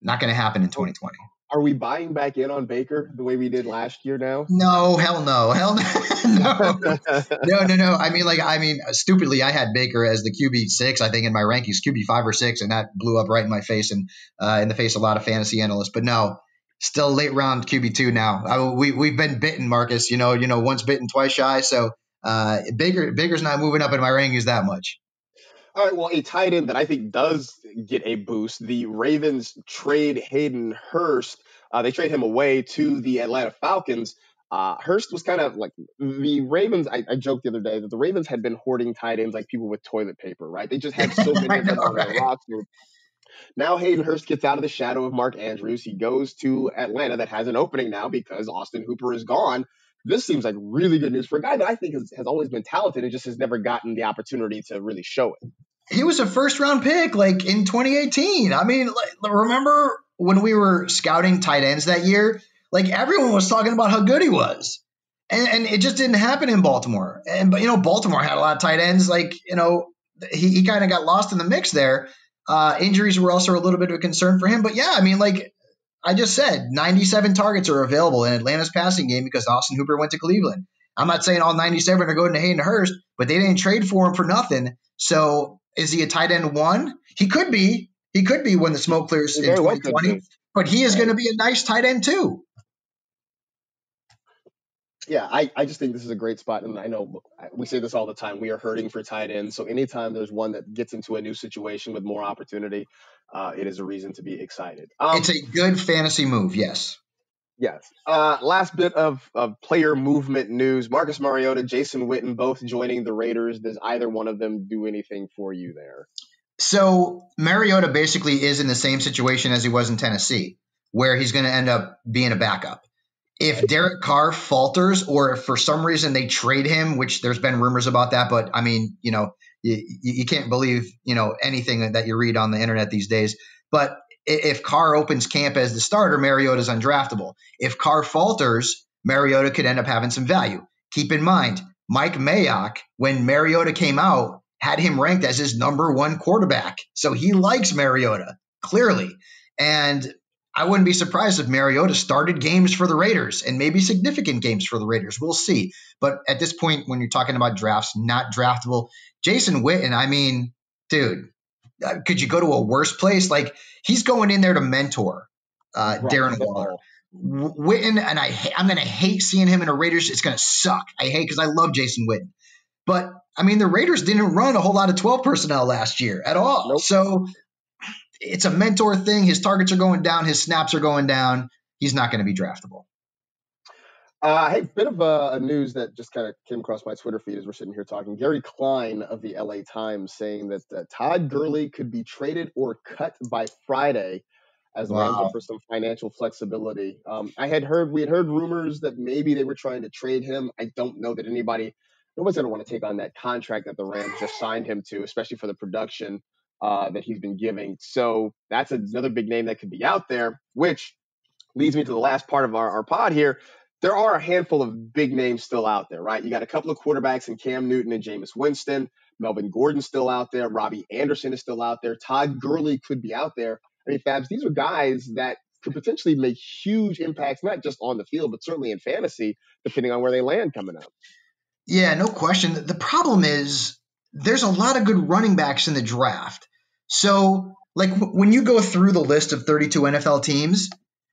Not going to happen in 2020. Are we buying back in on Baker the way we did last year now? No, hell no. Hell no. no. no, no, no. I mean, like, I mean, stupidly, I had Baker as the QB six, I think, in my rankings, QB five or six, and that blew up right in my face and uh, in the face of a lot of fantasy analysts. But no, still late round QB two now. I, we we've been bitten, Marcus. You know, you know, once bitten, twice shy. So uh, Baker Baker's not moving up in my rankings that much. All right, well, a tight end that I think does get a boost. The Ravens trade Hayden Hurst. Uh, they trade him away to the Atlanta Falcons. Uh, Hurst was kind of like the Ravens. I, I, joked the other day that the Ravens had been hoarding tight ends like people with toilet paper, right? They just had so many of them on their roster. Now Hayden Hurst gets out of the shadow of Mark Andrews. He goes to Atlanta that has an opening now because Austin Hooper is gone. This seems like really good news for a guy that I think has, has always been talented and just has never gotten the opportunity to really show it. He was a first round pick like in 2018. I mean, like, remember when we were scouting tight ends that year? Like everyone was talking about how good he was. and, and it just didn't happen in Baltimore. And but you know, Baltimore had a lot of tight ends. Like you know, he, he kind of got lost in the mix there. Uh, injuries were also a little bit of a concern for him. But yeah, I mean, like I just said, 97 targets are available in Atlanta's passing game because Austin Hooper went to Cleveland. I'm not saying all 97 are going to Hayden Hurst, but they didn't trade for him for nothing. So is he a tight end one? He could be. He could be when the smoke clears in 2020. But he is going to be a nice tight end too yeah, I, I just think this is a great spot. And I know we say this all the time. We are hurting for tight ends. So anytime there's one that gets into a new situation with more opportunity, uh, it is a reason to be excited. Um, it's a good fantasy move, yes. Yes. Uh, last bit of, of player movement news Marcus Mariota, Jason Witten, both joining the Raiders. Does either one of them do anything for you there? So Mariota basically is in the same situation as he was in Tennessee, where he's going to end up being a backup if Derek Carr falters or if for some reason they trade him, which there's been rumors about that, but I mean, you know, you, you can't believe, you know, anything that you read on the internet these days. But if Carr opens camp as the starter, Mariota is undraftable. If Carr falters, Mariota could end up having some value. Keep in mind, Mike Mayock, when Mariota came out, had him ranked as his number one quarterback. So he likes Mariota, clearly. And I wouldn't be surprised if Mariota started games for the Raiders and maybe significant games for the Raiders. We'll see. But at this point, when you're talking about drafts, not draftable, Jason Witten, I mean, dude, uh, could you go to a worse place? Like he's going in there to mentor uh, right. Darren Waller. Witten, and I, I'm going to hate seeing him in a Raiders. It's going to suck. I hate because I love Jason Witten. But I mean, the Raiders didn't run a whole lot of 12 personnel last year at all. Nope. So it's a mentor thing. His targets are going down, his snaps are going down. He's not going to be draftable. Uh, hey, bit of a, a news that just kind of came across my Twitter feed as we're sitting here talking. Gary Klein of the LA Times saying that uh, Todd Gurley could be traded or cut by Friday as wow. for some financial flexibility. Um, I had heard we had heard rumors that maybe they were trying to trade him. I don't know that anybody, nobody's going to want to take on that contract that the Rams just signed him to, especially for the production uh, that he's been giving. So that's another big name that could be out there, which leads me to the last part of our, our pod here. There are a handful of big names still out there, right? You got a couple of quarterbacks in Cam Newton and Jameis Winston. Melvin Gordon's still out there. Robbie Anderson is still out there. Todd Gurley could be out there. I mean, Fabs, these are guys that could potentially make huge impacts, not just on the field, but certainly in fantasy, depending on where they land coming up. Yeah, no question. The problem is there's a lot of good running backs in the draft. So, like when you go through the list of 32 NFL teams,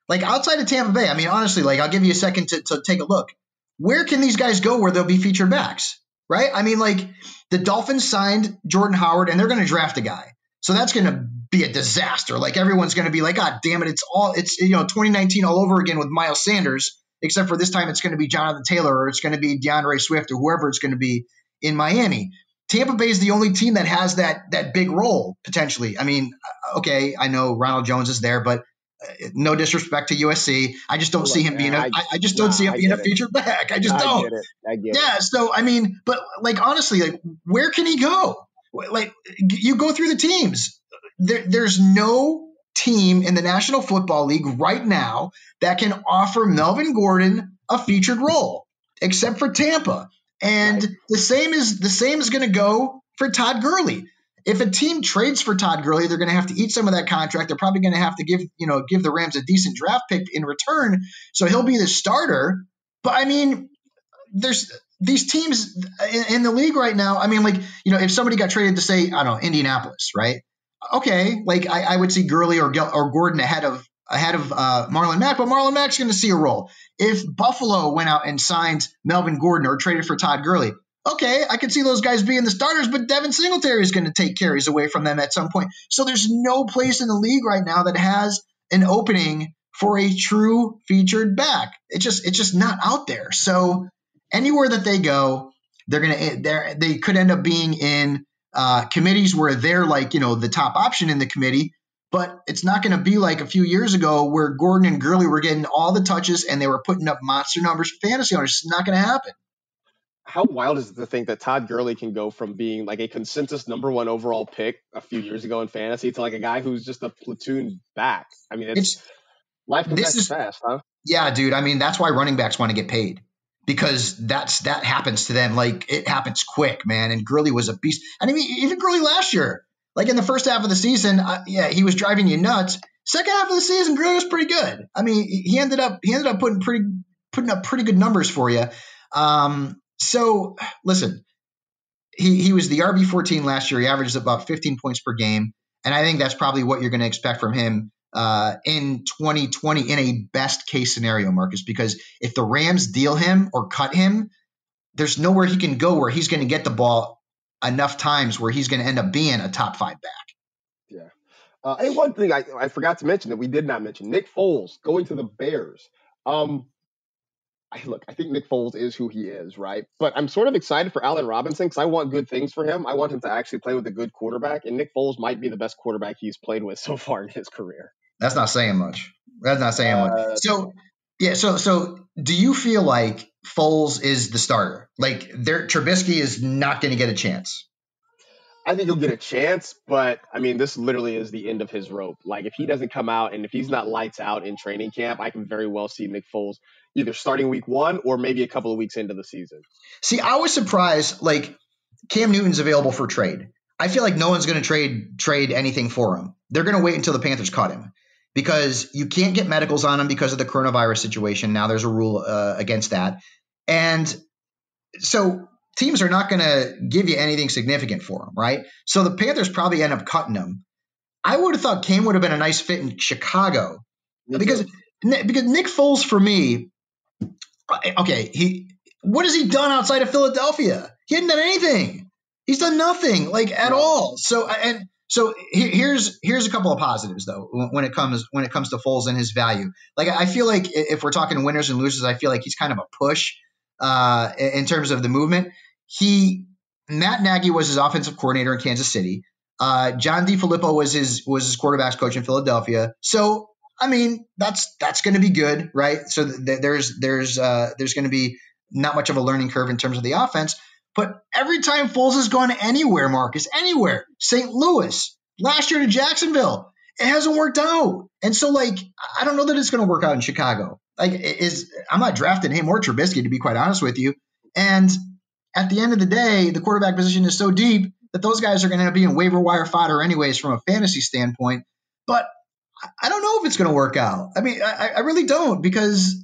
like outside of Tampa Bay, I mean, honestly, like I'll give you a second to, to take a look. Where can these guys go where they'll be featured backs? Right? I mean, like the Dolphins signed Jordan Howard and they're going to draft a guy. So that's going to be a disaster. Like everyone's going to be like, God damn it, it's all it's you know 2019 all over again with Miles Sanders, except for this time it's going to be Jonathan Taylor or it's going to be D'Andre Swift or whoever it's going to be in Miami. Tampa Bay is the only team that has that that big role potentially. I mean, okay, I know Ronald Jones is there, but uh, no disrespect to USC, I just don't Look, see him being a. I, I just don't nah, see him being a featured back. I just I don't. Get it. I get yeah, it. so I mean, but like honestly, like where can he go? Like you go through the teams. There, there's no team in the National Football League right now that can offer Melvin Gordon a featured role, except for Tampa. And right. the same is the same is going to go for Todd Gurley. If a team trades for Todd Gurley, they're going to have to eat some of that contract. They're probably going to have to give you know give the Rams a decent draft pick in return, so he'll be the starter. But I mean, there's these teams in, in the league right now. I mean, like you know, if somebody got traded to say I don't know Indianapolis, right? Okay, like I, I would see Gurley or or Gordon ahead of ahead of uh, Marlon Mack, but Marlon Mack's going to see a role. If Buffalo went out and signed Melvin Gordon or traded for Todd Gurley, okay, I could see those guys being the starters, but Devin Singletary is going to take carries away from them at some point. So there's no place in the league right now that has an opening for a true featured back. It's just it's just not out there. So anywhere that they go, they're gonna they they could end up being in uh, committees where they're like you know the top option in the committee, but it's not going to be like a few years ago where Gordon and Gurley were getting all the touches and they were putting up monster numbers fantasy owners. It's not going to happen. How wild is it to think that Todd Gurley can go from being like a consensus number one overall pick a few years ago in fantasy to like a guy who's just a platoon back? I mean, it's, it's life comes is, fast, huh? Yeah, dude. I mean, that's why running backs want to get paid because that's that happens to them. Like it happens quick, man. And Gurley was a beast. And I mean, even Gurley last year, like in the first half of the season, uh, yeah, he was driving you nuts. Second half of the season, Gurley was pretty good. I mean, he ended up he ended up putting pretty putting up pretty good numbers for you. Um, so listen, he he was the RB fourteen last year. He averages about fifteen points per game, and I think that's probably what you're going to expect from him uh, in 2020 in a best case scenario, Marcus. Because if the Rams deal him or cut him, there's nowhere he can go where he's going to get the ball enough times where he's going to end up being a top five back. Yeah. Uh, and one thing I, I forgot to mention that we did not mention Nick Foles going to the Bears. Um, I, look, I think Nick Foles is who he is, right? But I'm sort of excited for Allen Robinson because I want good things for him. I want him to actually play with a good quarterback, and Nick Foles might be the best quarterback he's played with so far in his career. That's not saying much. That's not saying uh, much. So, yeah. So, so do you feel like Foles is the starter? Like, there, Trubisky is not going to get a chance. I think he'll get a chance, but I mean, this literally is the end of his rope. Like, if he doesn't come out and if he's not lights out in training camp, I can very well see Nick Foles either starting week one or maybe a couple of weeks into the season. See, I was surprised. Like, Cam Newton's available for trade. I feel like no one's going to trade trade anything for him. They're going to wait until the Panthers caught him because you can't get medicals on them because of the coronavirus situation. Now there's a rule uh, against that, and so teams are not going to give you anything significant for them, right? So the Panthers probably end up cutting him. I would have thought Cam would have been a nice fit in Chicago because because Nick Foles for me, okay, he what has he done outside of Philadelphia? He hadn't done anything. He's done nothing like at all. So and so here's here's a couple of positives though when it comes when it comes to Foles and his value. Like I feel like if we're talking winners and losers, I feel like he's kind of a push uh, in terms of the movement. He Matt Nagy was his offensive coordinator in Kansas City. Uh, John DeFilippo was his was his quarterbacks coach in Philadelphia. So I mean that's that's going to be good, right? So th- there's there's uh, there's going to be not much of a learning curve in terms of the offense. But every time Foles has gone anywhere, Marcus, anywhere, St. Louis, last year to Jacksonville, it hasn't worked out. And so, like, I don't know that it's going to work out in Chicago. Like, is I'm not drafting him or Trubisky to be quite honest with you. And at the end of the day, the quarterback position is so deep that those guys are going to up being waiver wire fodder, anyways, from a fantasy standpoint. But I don't know if it's going to work out. I mean, I, I really don't because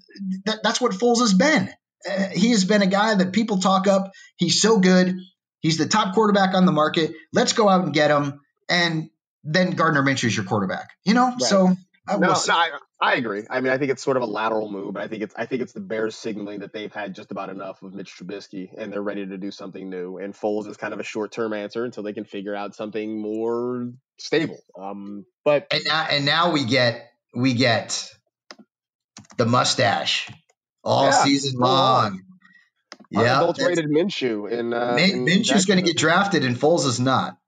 that, that's what Foles has been. Uh, he has been a guy that people talk up. He's so good. He's the top quarterback on the market. Let's go out and get him. And then Gardner Minshew is your quarterback. You know, right. so I no, no, I, I, agree. I mean, I think it's sort of a lateral move, I think it's I think it's the Bears signaling that they've had just about enough of Mitch Trubisky and they're ready to do something new. And Foles is kind of a short term answer until they can figure out something more stable. Um, but and now, and now we get we get the mustache all yeah, season long. Yeah, adulterated Minshew and uh, Min- Minshew's going to get drafted, and Foles is not.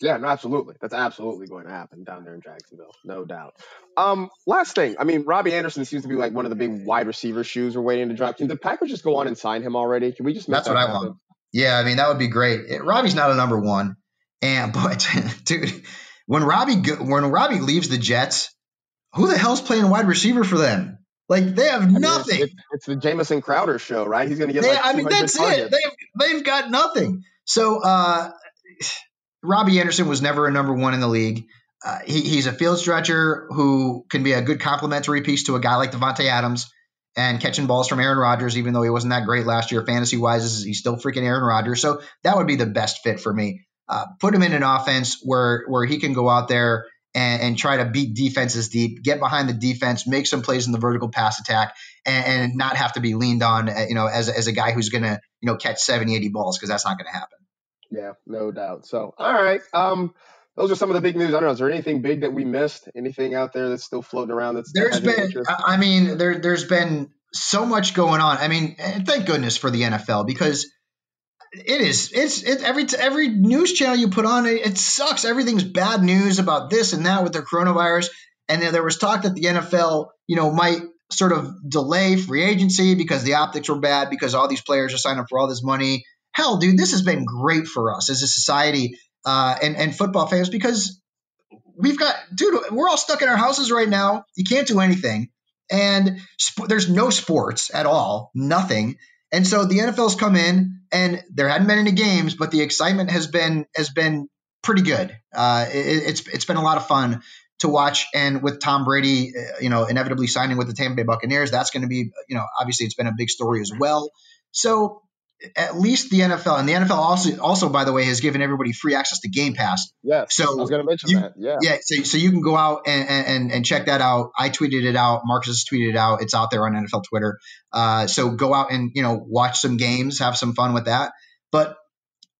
Yeah, no, absolutely. That's absolutely going to happen down there in Jacksonville, no doubt. Um, last thing, I mean, Robbie Anderson seems to be like one of the big wide receiver shoes we're waiting to drop. Can the Packers just go on and sign him already? Can we just? That's that what happen? I want. Yeah, I mean that would be great. It, Robbie's not a number one, and but dude, when Robbie when Robbie leaves the Jets, who the hell's playing wide receiver for them? Like they have nothing. I mean, it's, it's, the Jamison Crowder show, right? He's going to get. They, like I mean, that's targets. it. They've they've got nothing. So uh, Robbie Anderson was never a number one in the league. Uh, he, he's a field stretcher who can be a good complementary piece to a guy like Davante Adams and catching balls from Aaron Rodgers, even though he wasn't that great last year fantasy wise. He's still freaking Aaron Rodgers. So that would be the best fit for me. Uh, put him in an offense where where he can go out there and, and, try to beat defenses deep, get behind the defense, make some plays in the vertical pass attack, and, and not have to be leaned on, uh, you know, as, as a guy who's going to, you know, catch 70, 80 balls because that's not going to happen. Yeah, no doubt. So, all right. Um, those are some of the big news. I don't know. Is there anything big that we missed? Anything out there that's still floating around? That's there's been. I mean, there there's been so much going on. I mean, thank goodness for the NFL because it is. It's it, every every news channel you put on it, it sucks. Everything's bad news about this and that with the coronavirus. And there was talk that the NFL, you know, might sort of delay free agency because the optics were bad because all these players are signing up for all this money. Hell, dude, this has been great for us as a society uh, and and football fans because we've got, dude, we're all stuck in our houses right now. You can't do anything, and sp- there's no sports at all, nothing. And so the NFL's come in, and there hadn't been any games, but the excitement has been has been pretty good. Uh, it, it's it's been a lot of fun to watch. And with Tom Brady, uh, you know, inevitably signing with the Tampa Bay Buccaneers, that's going to be, you know, obviously it's been a big story as well. So at least the NFL and the NFL also also by the way has given everybody free access to Game Pass. Yes. So I was going to mention you, that. Yeah. Yeah. So, so you can go out and, and and check that out. I tweeted it out. Marcus has tweeted it out. It's out there on NFL Twitter. Uh, so go out and you know watch some games, have some fun with that. But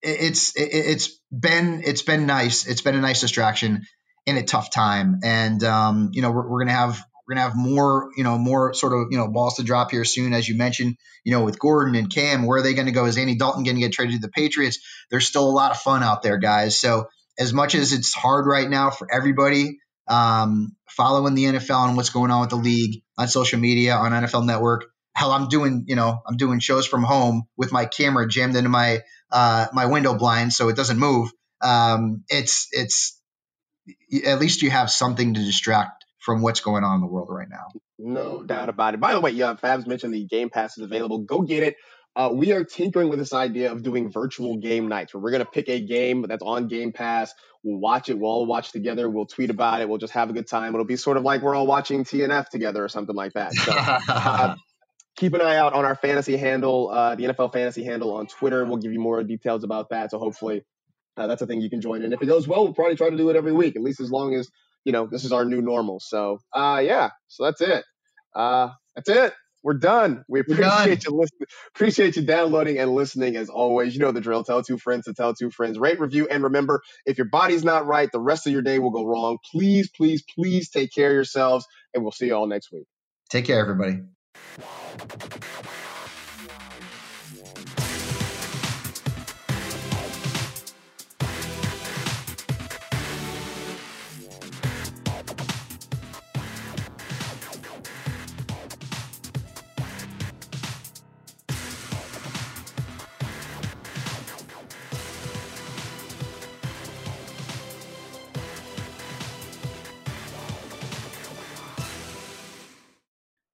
it's it, it's been it's been nice. It's been a nice distraction in a tough time, and um, you know we're, we're gonna have we're gonna have more you know more sort of you know balls to drop here soon, as you mentioned. You know with Gordon and Cam, where are they going to go? Is Andy Dalton going to get traded to the Patriots? There's still a lot of fun out there, guys. So as much as it's hard right now for everybody um, following the NFL and what's going on with the league on social media on NFL Network. Hell, I'm doing you know I'm doing shows from home with my camera jammed into my uh, my window blind so it doesn't move. Um, it's it's at least you have something to distract from what's going on in the world right now. No doubt about it. By the way, yeah, Fabs mentioned the Game Pass is available. Go get it. Uh, we are tinkering with this idea of doing virtual game nights where we're going to pick a game that's on Game Pass. We'll watch it. We'll all watch together. We'll tweet about it. We'll just have a good time. It'll be sort of like we're all watching TNF together or something like that. So, uh, keep an eye out on our fantasy handle, uh, the NFL fantasy handle on Twitter. We'll give you more details about that. So hopefully uh, that's a thing you can join. And if it goes well, we'll probably try to do it every week, at least as long as, you know, this is our new normal. So, uh, yeah, so that's it. Uh, that's it. We're done. We appreciate done. you listening. Appreciate you downloading and listening as always. You know the drill. Tell two friends to tell two friends. Rate, review, and remember, if your body's not right, the rest of your day will go wrong. Please, please, please take care of yourselves, and we'll see you all next week. Take care, everybody.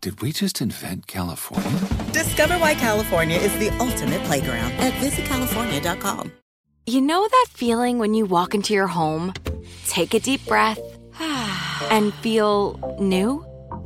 Did we just invent California? Discover why California is the ultimate playground at visitcalifornia.com. You know that feeling when you walk into your home, take a deep breath, and feel new?